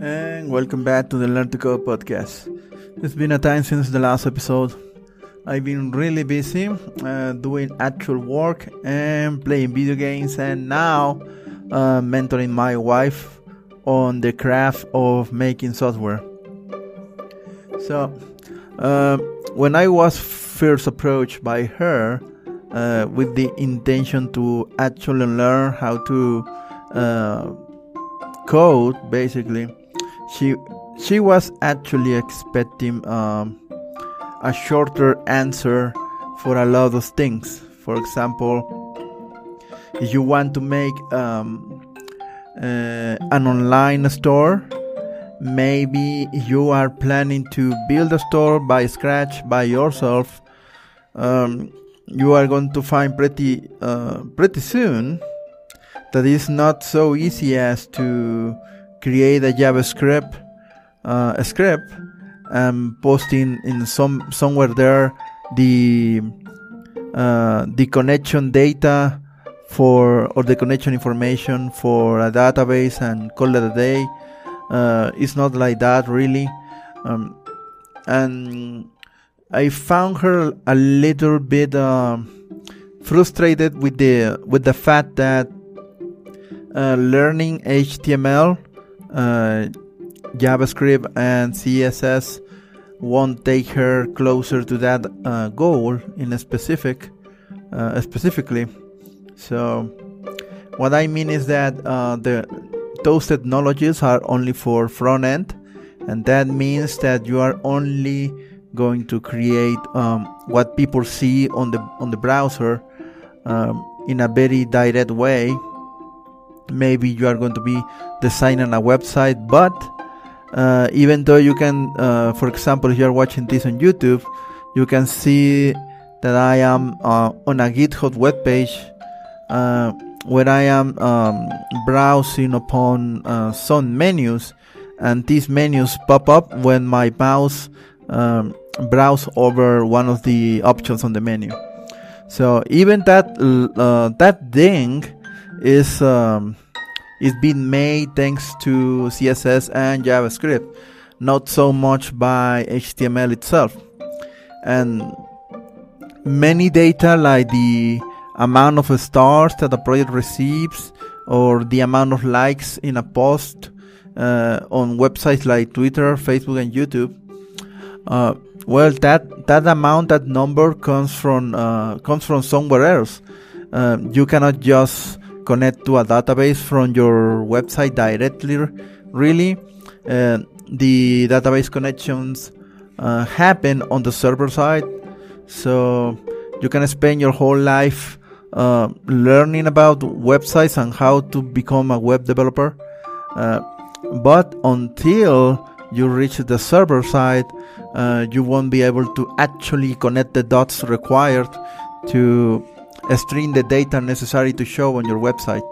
and welcome back to the Learn to Code podcast. It's been a time since the last episode. I've been really busy uh, doing actual work and playing video games, and now uh, mentoring my wife on the craft of making software. So, uh, when I was first approached by her uh, with the intention to actually learn how to uh, code, basically, she she was actually expecting um, a shorter answer for a lot of things. For example, if you want to make um, uh, an online store, maybe you are planning to build a store by scratch by yourself. Um, you are going to find pretty uh, pretty soon that it's not so easy as to create a JavaScript uh, script and posting in some somewhere there the uh, the connection data for or the connection information for a database and call it a day. Uh, it's not like that really, um, and I found her a little bit uh, frustrated with the with the fact that uh, learning HTML, uh, JavaScript, and CSS won't take her closer to that uh, goal in a specific, uh, specifically. So, what I mean is that uh, the those technologies are only for front end, and that means that you are only going to create um, what people see on the on the browser um, in a very direct way. Maybe you are going to be designing a website, but uh, even though you can, uh, for example, if you are watching this on YouTube, you can see that I am uh, on a GitHub webpage uh, where I am um, browsing upon uh, some menus, and these menus pop up when my mouse um, browse over one of the options on the menu. So even that uh, that thing is um, is being made thanks to CSS and JavaScript, not so much by HTML itself. And many data like the amount of stars that a project receives or the amount of likes in a post uh, on websites like Twitter, Facebook, and YouTube. Uh, well, that that amount, that number comes from uh, comes from somewhere else. Um, you cannot just connect to a database from your website directly. Really, uh, the database connections uh, happen on the server side, so you can spend your whole life uh, learning about websites and how to become a web developer. Uh, but until you reach the server side, uh, you won't be able to actually connect the dots required to string the data necessary to show on your website.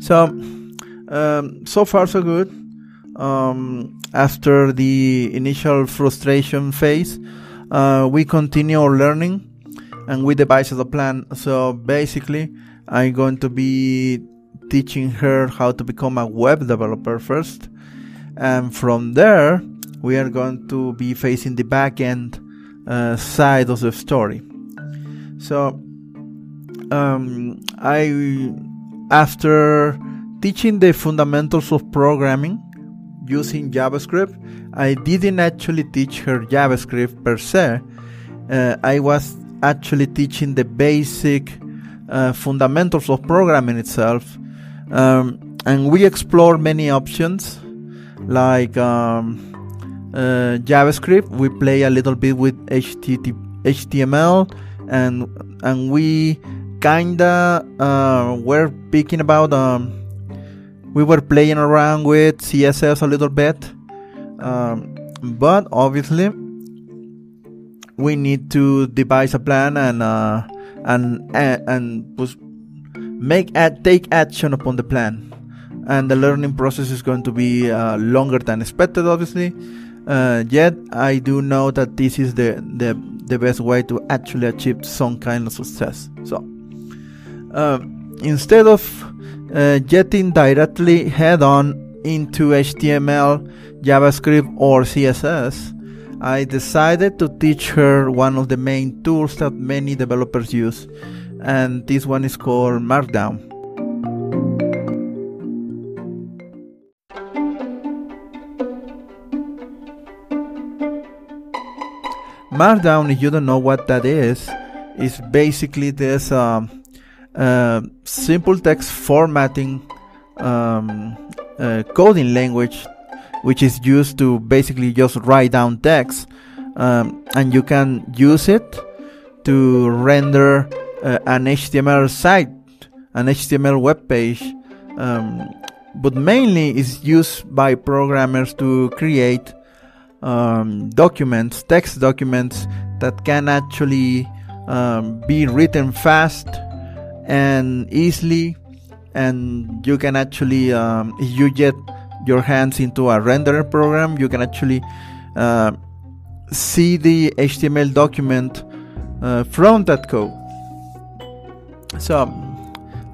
So, um, so far so good. Um, after the initial frustration phase, uh, we continue our learning and we devise a plan. So basically, I'm going to be teaching her how to become a web developer first, and from there we are going to be facing the back end uh, side of the story. So um, I after teaching the fundamentals of programming using JavaScript, I didn't actually teach her JavaScript per se. Uh, I was actually teaching the basic uh, fundamentals of programming itself. Um, and we explore many options like um, uh, JavaScript. We play a little bit with HTML and and we kinda uh, were picking about um, we were playing around with CSS a little bit, um, but obviously we need to devise a plan and uh, and and, and make take action upon the plan. And the learning process is going to be uh, longer than expected, obviously. Uh, yet I do know that this is the the the best way to actually achieve some kind of success. So uh, instead of uh, getting directly head on into HTML, JavaScript, or CSS, I decided to teach her one of the main tools that many developers use, and this one is called Markdown. Markdown, if you don't know what that is, is basically this um, uh, simple text formatting um, uh, coding language, which is used to basically just write down text, um, and you can use it to render uh, an HTML site, an HTML web page. Um, but mainly is used by programmers to create um, documents, text documents that can actually um, be written fast and easily, and you can actually, um, if you get your hands into a renderer program, you can actually uh, see the HTML document uh, from that code. So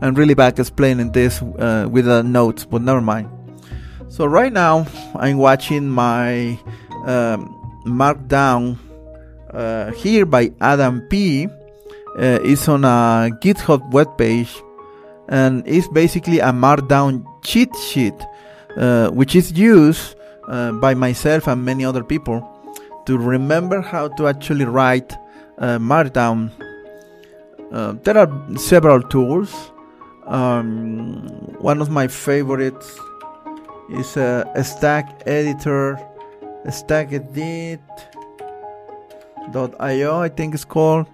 I'm really bad explaining this uh, with the notes, but never mind. So right now I'm watching my um, Markdown uh, here by Adam P. Uh, is on a GitHub webpage and it's basically a Markdown cheat sheet, uh, which is used by myself and many other people to remember how to actually write Markdown. Uh, there are several tools. Um, one of my favorites is a stack editor stackedit.io I think it's called.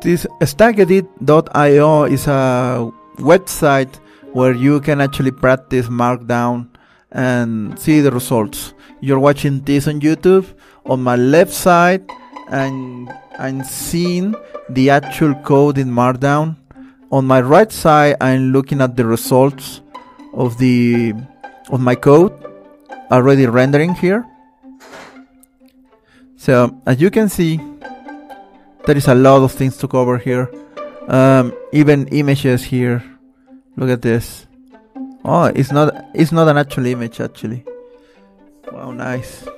This stackedit.io is a website where you can actually practice markdown and see the results. You're watching this on youtube on my left side and i'm seeing the actual code in markdown. On my right side i'm looking at the results of the of my code already rendering here. So as you can see, there is a lot of things to cover here. Um, even images here. Look at this. Oh, it's not it's not an actual image actually. Wow, nice.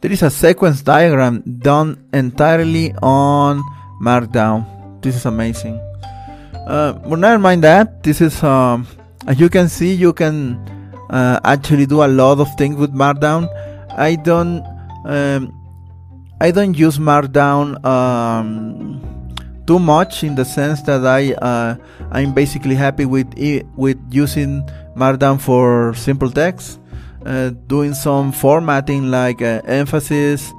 There is a sequence diagram done entirely on Markdown. This is amazing. Uh, but never mind that. This is um, as you can see, you can uh, actually do a lot of things with Markdown. I don't um, I don't use Markdown um, too much in the sense that I uh, I'm basically happy with it, with using Markdown for simple text, uh, doing some formatting like uh, emphasis,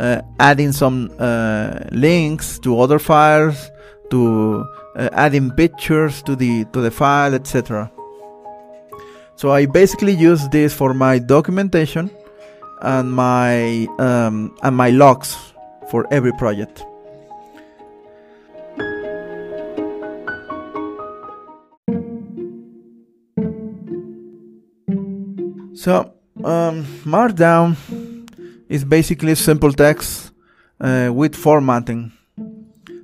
uh, adding some uh, links to other files, to adding pictures to the to the file, etc. So I basically use this for my documentation and my um, and my logs for every project. So um, Markdown is basically simple text uh, with formatting.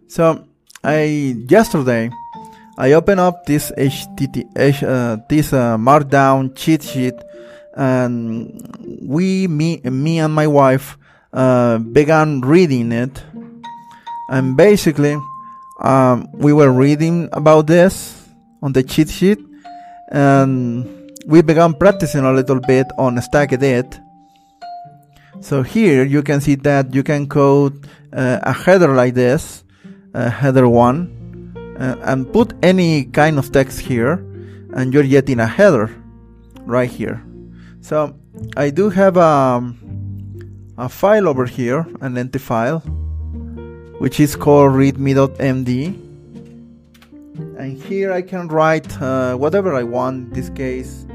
So I yesterday I open up this HTT, uh, this uh, Markdown cheat sheet, and we, me, me and my wife, uh, began reading it. And basically, um, we were reading about this on the cheat sheet, and we began practicing a little bit on StackEdit. So here you can see that you can code uh, a header like this, uh, header one uh, and put any kind of text here and you're getting a header right here. So I do have a, um, a file over here an empty file which is called readme.md and here I can write uh, whatever I want. In this case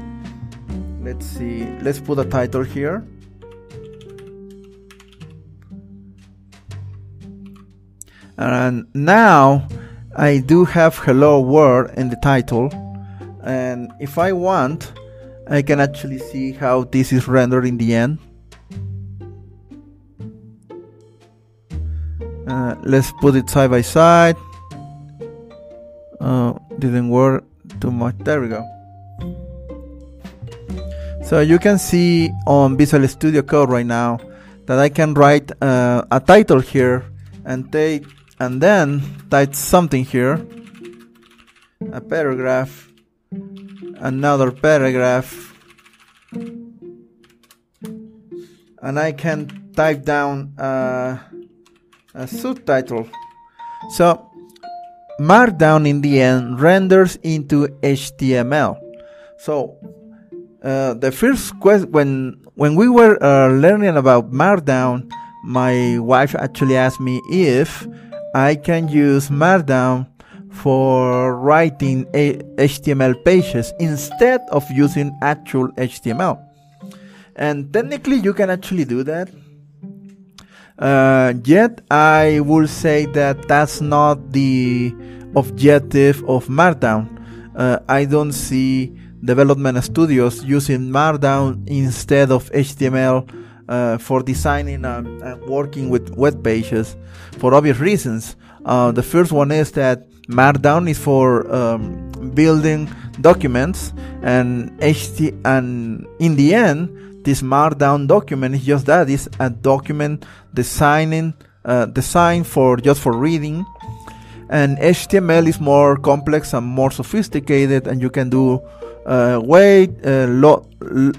let's see. Let's put a title here. And now I do have hello world in the title and if I want I can actually see how this is rendered in the end Uh, let's put it side by side. Uh, didn't work too much. There we go. So you can see on Visual Studio Code right now that I can write uh, a title here and take and then type something here, a paragraph, another paragraph, and I can type down uh, a subtitle. So Markdown in the end renders into HTML. So uh, the first question when when we were uh, learning about Markdown, my wife actually asked me if I can use Markdown for writing HTML pages instead of using actual HTML. And technically, you can actually do that. Uh, yet, I will say that that's not the objective of Markdown. Uh, I don't see development studios using Markdown instead of HTML uh, for designing and, and, working with web pages for obvious reasons. Uh, the first one is that Markdown is for um, building documents, and HT and in the end, this Markdown document is just that: it's a document designing uh, designed for just for reading. And HTML is more complex and more sophisticated, and you can do uh, way a lot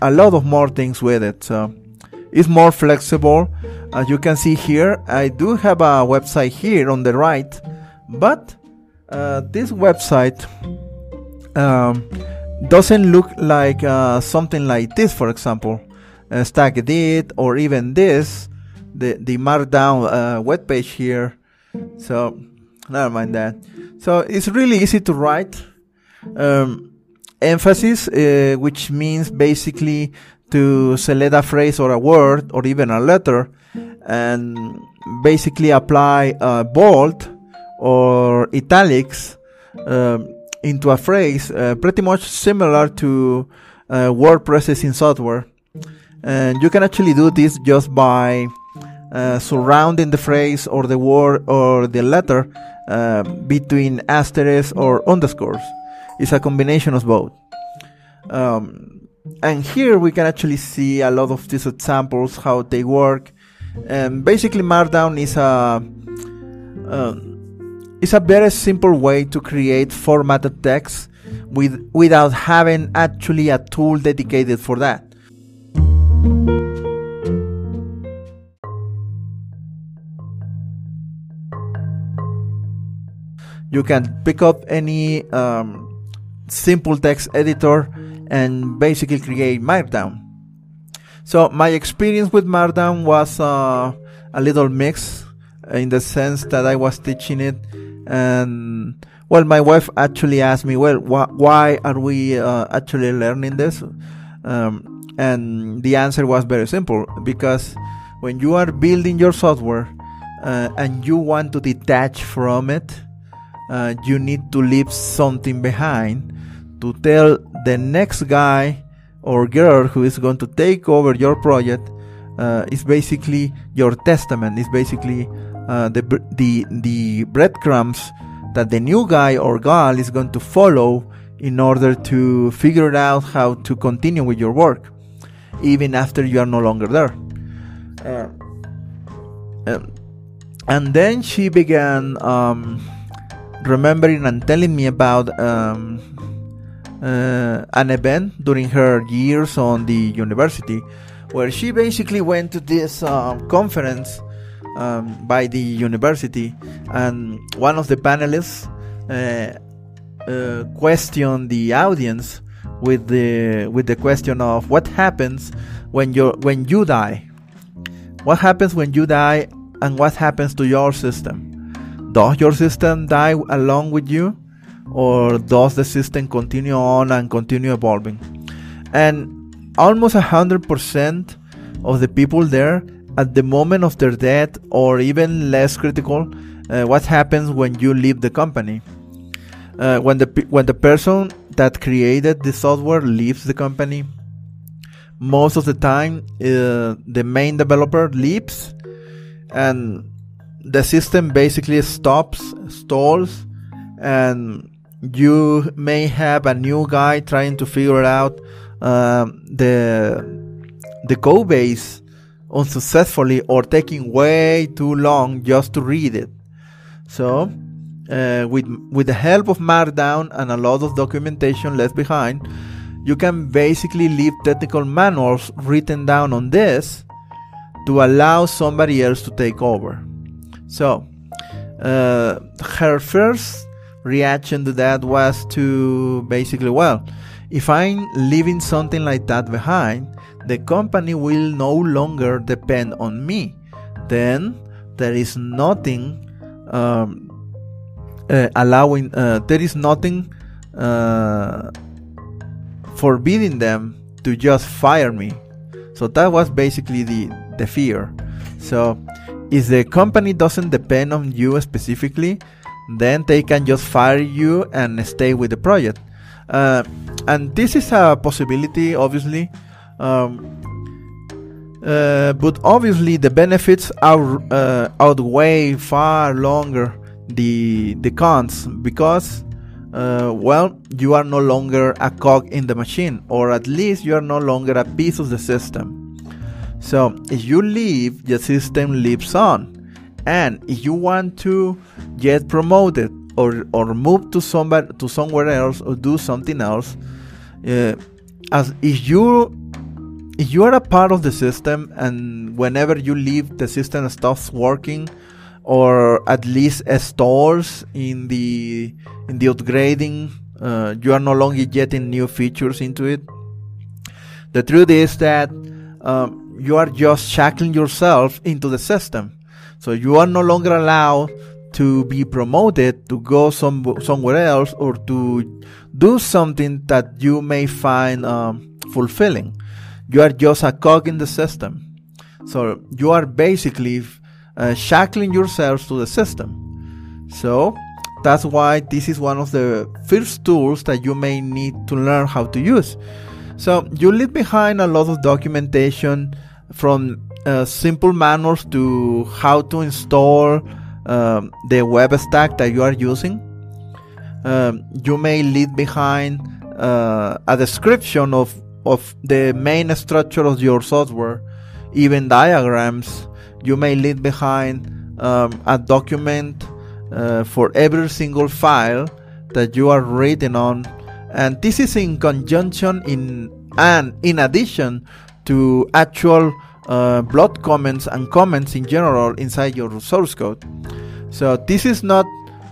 a lot of more things with it. So it's more flexible. As you can see here, I do have a website here on the right, but uh, this website um, doesn't look like uh, something like this, for example, uh, StackEdit or even this, the the Markdown uh, web page here. So never mind that. So it's really easy to write. Um, emphasis, uh, which means basically to select a phrase or a word or even a letter and basically apply a bold or italics uh, into a phrase, uh, pretty much similar to uh, word processing software. And you can actually do this just by uh, surrounding the phrase or the word or the letter uh, between asterisks or underscores. It's a combination of both. Um, and here we can actually see a lot of these examples, how they work. And basically, Markdown is a uh, is a very simple way to create formatted text with without having actually a tool dedicated for that. You can pick up any um, simple text editor and basically create Markdown. So my experience with Markdown was uh, a little mixed in the sense that I was teaching it and well my wife actually asked me well wh- why are we uh, actually learning this um, and the answer was very simple because when you are building your software uh, and you want to detach from it uh, you need to leave something behind to tell the next guy or girl who is going to take over your project uh, is basically your testament. Is basically uh, the the the breadcrumbs that the new guy or girl is going to follow in order to figure out how to continue with your work, even after you are no longer there. Uh, um, and then she began um, remembering and telling me about um, an event during her years on the university where she basically went to this uh, conference um, by the university and one of the panelists uh, uh, questioned the audience with the with the question of what happens when you when you die. What happens when you die and what happens to your system? Does your system die along with you or does the system continue on and continue evolving? And almost a hundred percent of the people there at the moment of their death, or even less critical, uh, what happens when you leave the company? Uh, when the when the person that created the software leaves the company, most of the time uh, the main developer leaves, and the system basically stops, stalls, and you may have a new guy trying to figure out um, the the code base unsuccessfully or taking way too long just to read it. So, uh, with with the help of Markdown and a lot of documentation left behind, you can basically leave technical manuals written down on this to allow somebody else to take over. So, uh, her first reaction to that was to basically, well, if I'm leaving something like that behind, the company will no longer depend on me. Then there is nothing um, uh, allowing, uh, there is nothing uh, forbidding them to just fire me. So that was basically the, the fear. So if the company doesn't depend on you specifically, then they can just fire you and stay with the project. Uh, and this is a possibility, obviously. Um, uh, but obviously, the benefits out, uh, outweigh far longer the the cons because, uh, well, you are no longer a cog in the machine, or at least you are no longer a piece of the system. So if you leave, the system lives on. And if you want to get promoted or, or move to somebody to somewhere else or do something else, uh, as if you if you are a part of the system and whenever you leave the system stops working or at least stores in the in the upgrading uh, you are no longer getting new features into it the truth is that um, you are just shackling yourself into the system. So you are no longer allowed to be promoted to go some somewhere else or to do something that you may find um, fulfilling. You are just a cog in the system. So you are basically uh, shackling yourselves to the system. So that's why this is one of the first tools that you may need to learn how to use. So you leave behind a lot of documentation from uh, simple manuals to how to install um, the web stack that you are using. Um, you may leave behind uh, a description of, of the main structure of your software, even diagrams. You may leave behind um, a document uh, for every single file that you are reading on, and this is in conjunction in and in addition to actual uh, block comments and comments in general inside your source code. So this is not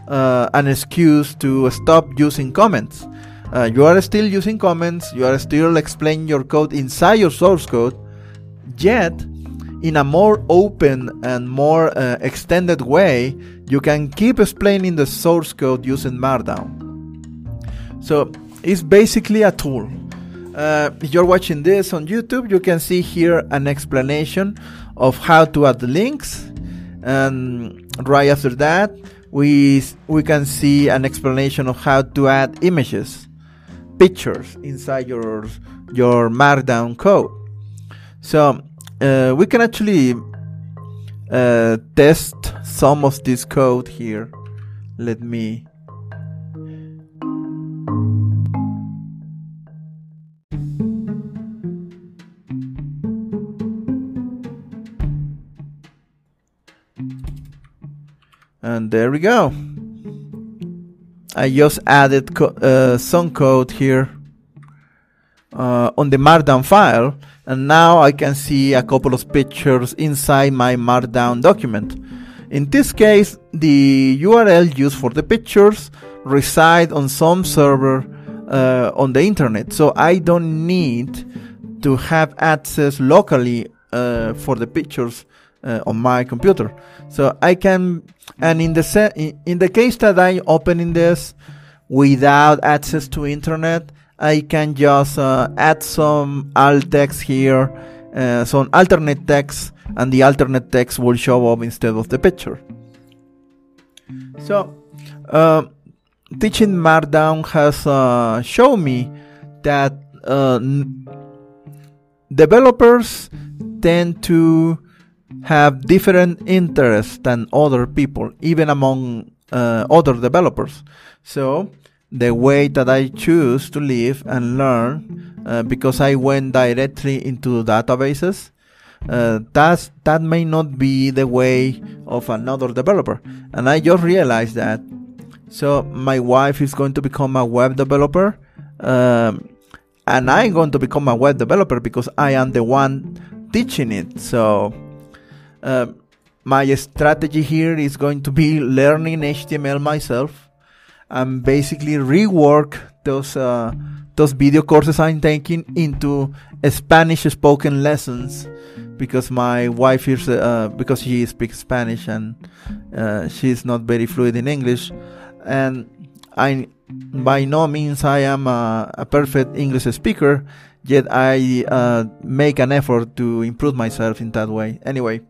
uh, an excuse to stop using comments. Uh, you are still using comments, you are still explaining your code inside your source code, yet in a more open and more uh, extended way, you can keep explaining the source code using Markdown. So it's basically a tool. Uh, if you're watching this on YouTube, you can see here an explanation of how to add links. And right after that, we, we can see an explanation of how to add images, pictures inside your, your Markdown code. So uh, we can actually uh, test some of this code here. Let me and there we go. I just added co uh, some code here uh, on the markdown file and now I can see a couple of pictures inside my markdown document. In this case the URL used for the pictures reside on some server uh, on the internet so I don't need to have access locally uh, for the pictures uh, on my computer. So I can, and in the se- in the case that I opening this without access to internet, I can just uh, add some alt text here, uh, some alternate text, and the alternate text will show up instead of the picture. So, uh, teaching Markdown has uh, shown me that uh, developers tend to have different interests than other people, even among uh, other developers. So the way that I choose to live and learn, uh, because I went directly into databases, uh, that's, that may not be the way of another developer. And I just realized that. So my wife is going to become a web developer. Um, and I'm going to become a web developer because I am the one teaching it. So uh, my strategy here is going to be learning HTML myself and basically rework those uh, those video courses I'm taking into Spanish spoken lessons because my wife is uh, because she speaks Spanish and uh, she's not very fluent in English, and I by no means I am a, a perfect English speaker. Yet I uh, make an effort to improve myself in that way. Anyway,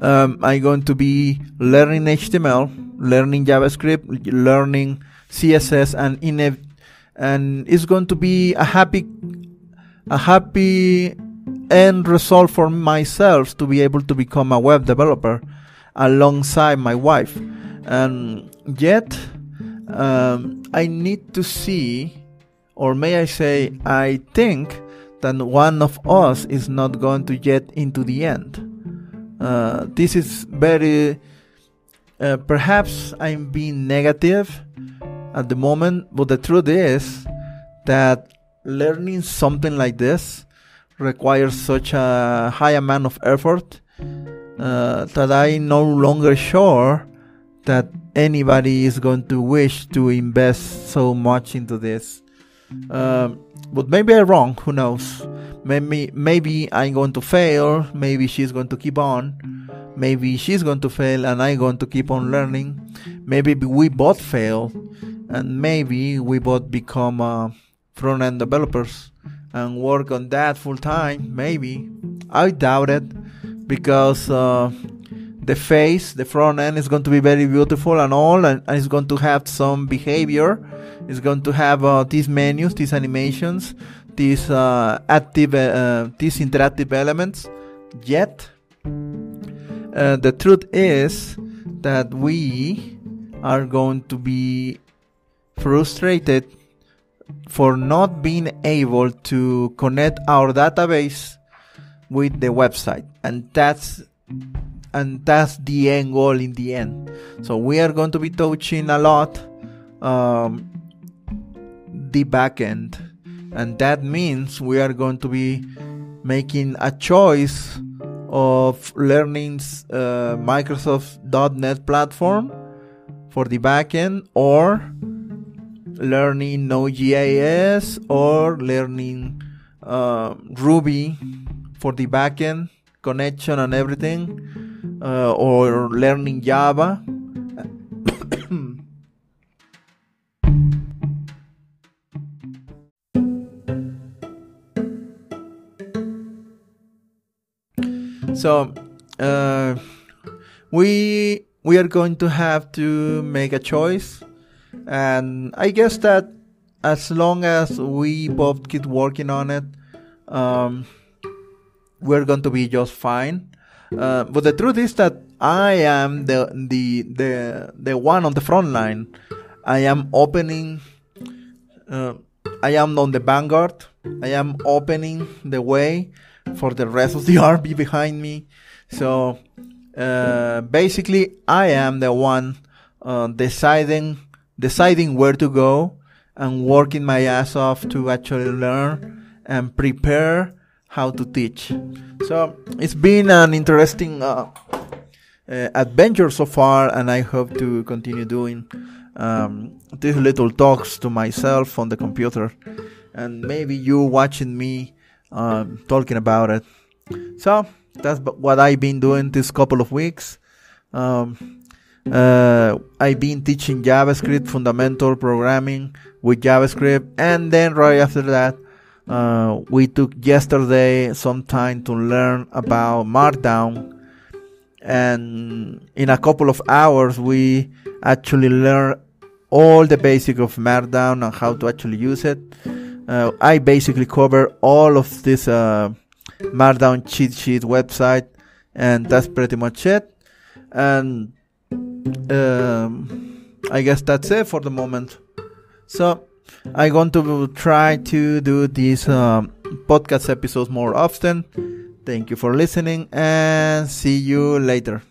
um, I'm going to be learning HTML, learning JavaScript, learning CSS, and in and it's going to be a happy a happy end result for myself to be able to become a web developer alongside my wife. And yet, um, I need to see, or may I say, I think that one of us is not going to get into the end. Uh, this is very, uh, perhaps I'm being negative at the moment, but the truth is that learning something like this requires such a high amount of effort uh, that I'm no longer sure that anybody is going to wish to invest so much into this. Um, but maybe I'm wrong. Who knows? Maybe maybe I'm going to fail. Maybe she's going to keep on. Maybe she's going to fail and I'm going to keep on learning. Maybe we both fail, and maybe we both become uh, front-end developers and work on that full time. Maybe I doubt it because uh, the face, the front end is going to be very beautiful and all, and, and it's going to have some behavior. It's going to have uh, these menus, these animations, these uh, active, uh, these interactive elements. Yet, uh, the truth is that we are going to be frustrated for not being able to connect our database with the website and that's and that's the end goal in the end so we are going to be touching a lot um, the backend and that means we are going to be making a choice of learning uh, Microsoft.NET platform for the backend or learning Node.js or learning uh, Ruby for the backend connection and everything, uh, or learning Java. So uh, we we are going to have to make a choice and I guess that as long as we both keep working on it, um, we're going to be just fine. Uh, but the truth is that I am the the the the one on the front line. I am opening. Uh, I am on the vanguard. I am opening the way for the rest of the army behind me. So uh, basically, I am the one uh, deciding deciding where to go and working my ass off to actually learn and prepare how to teach. So it's been an interesting uh, uh, adventure so far, and I hope to continue doing um, these little talks to myself on the computer, and maybe you watching me um, talking about it. So that's what I've been doing this couple of weeks. Um, uh, I've been teaching JavaScript fundamental programming with JavaScript, and then right after that, uh, we took yesterday some time to learn about Markdown. And in a couple of hours, we actually learned all the basic of Markdown and how to actually use it. Uh, I basically cover all of this uh, Markdown cheat sheet website and that's pretty much it. And um, I guess that's it for the moment. So I'm going to try to do these um, podcast episodes more often. Thank you for listening and see you later.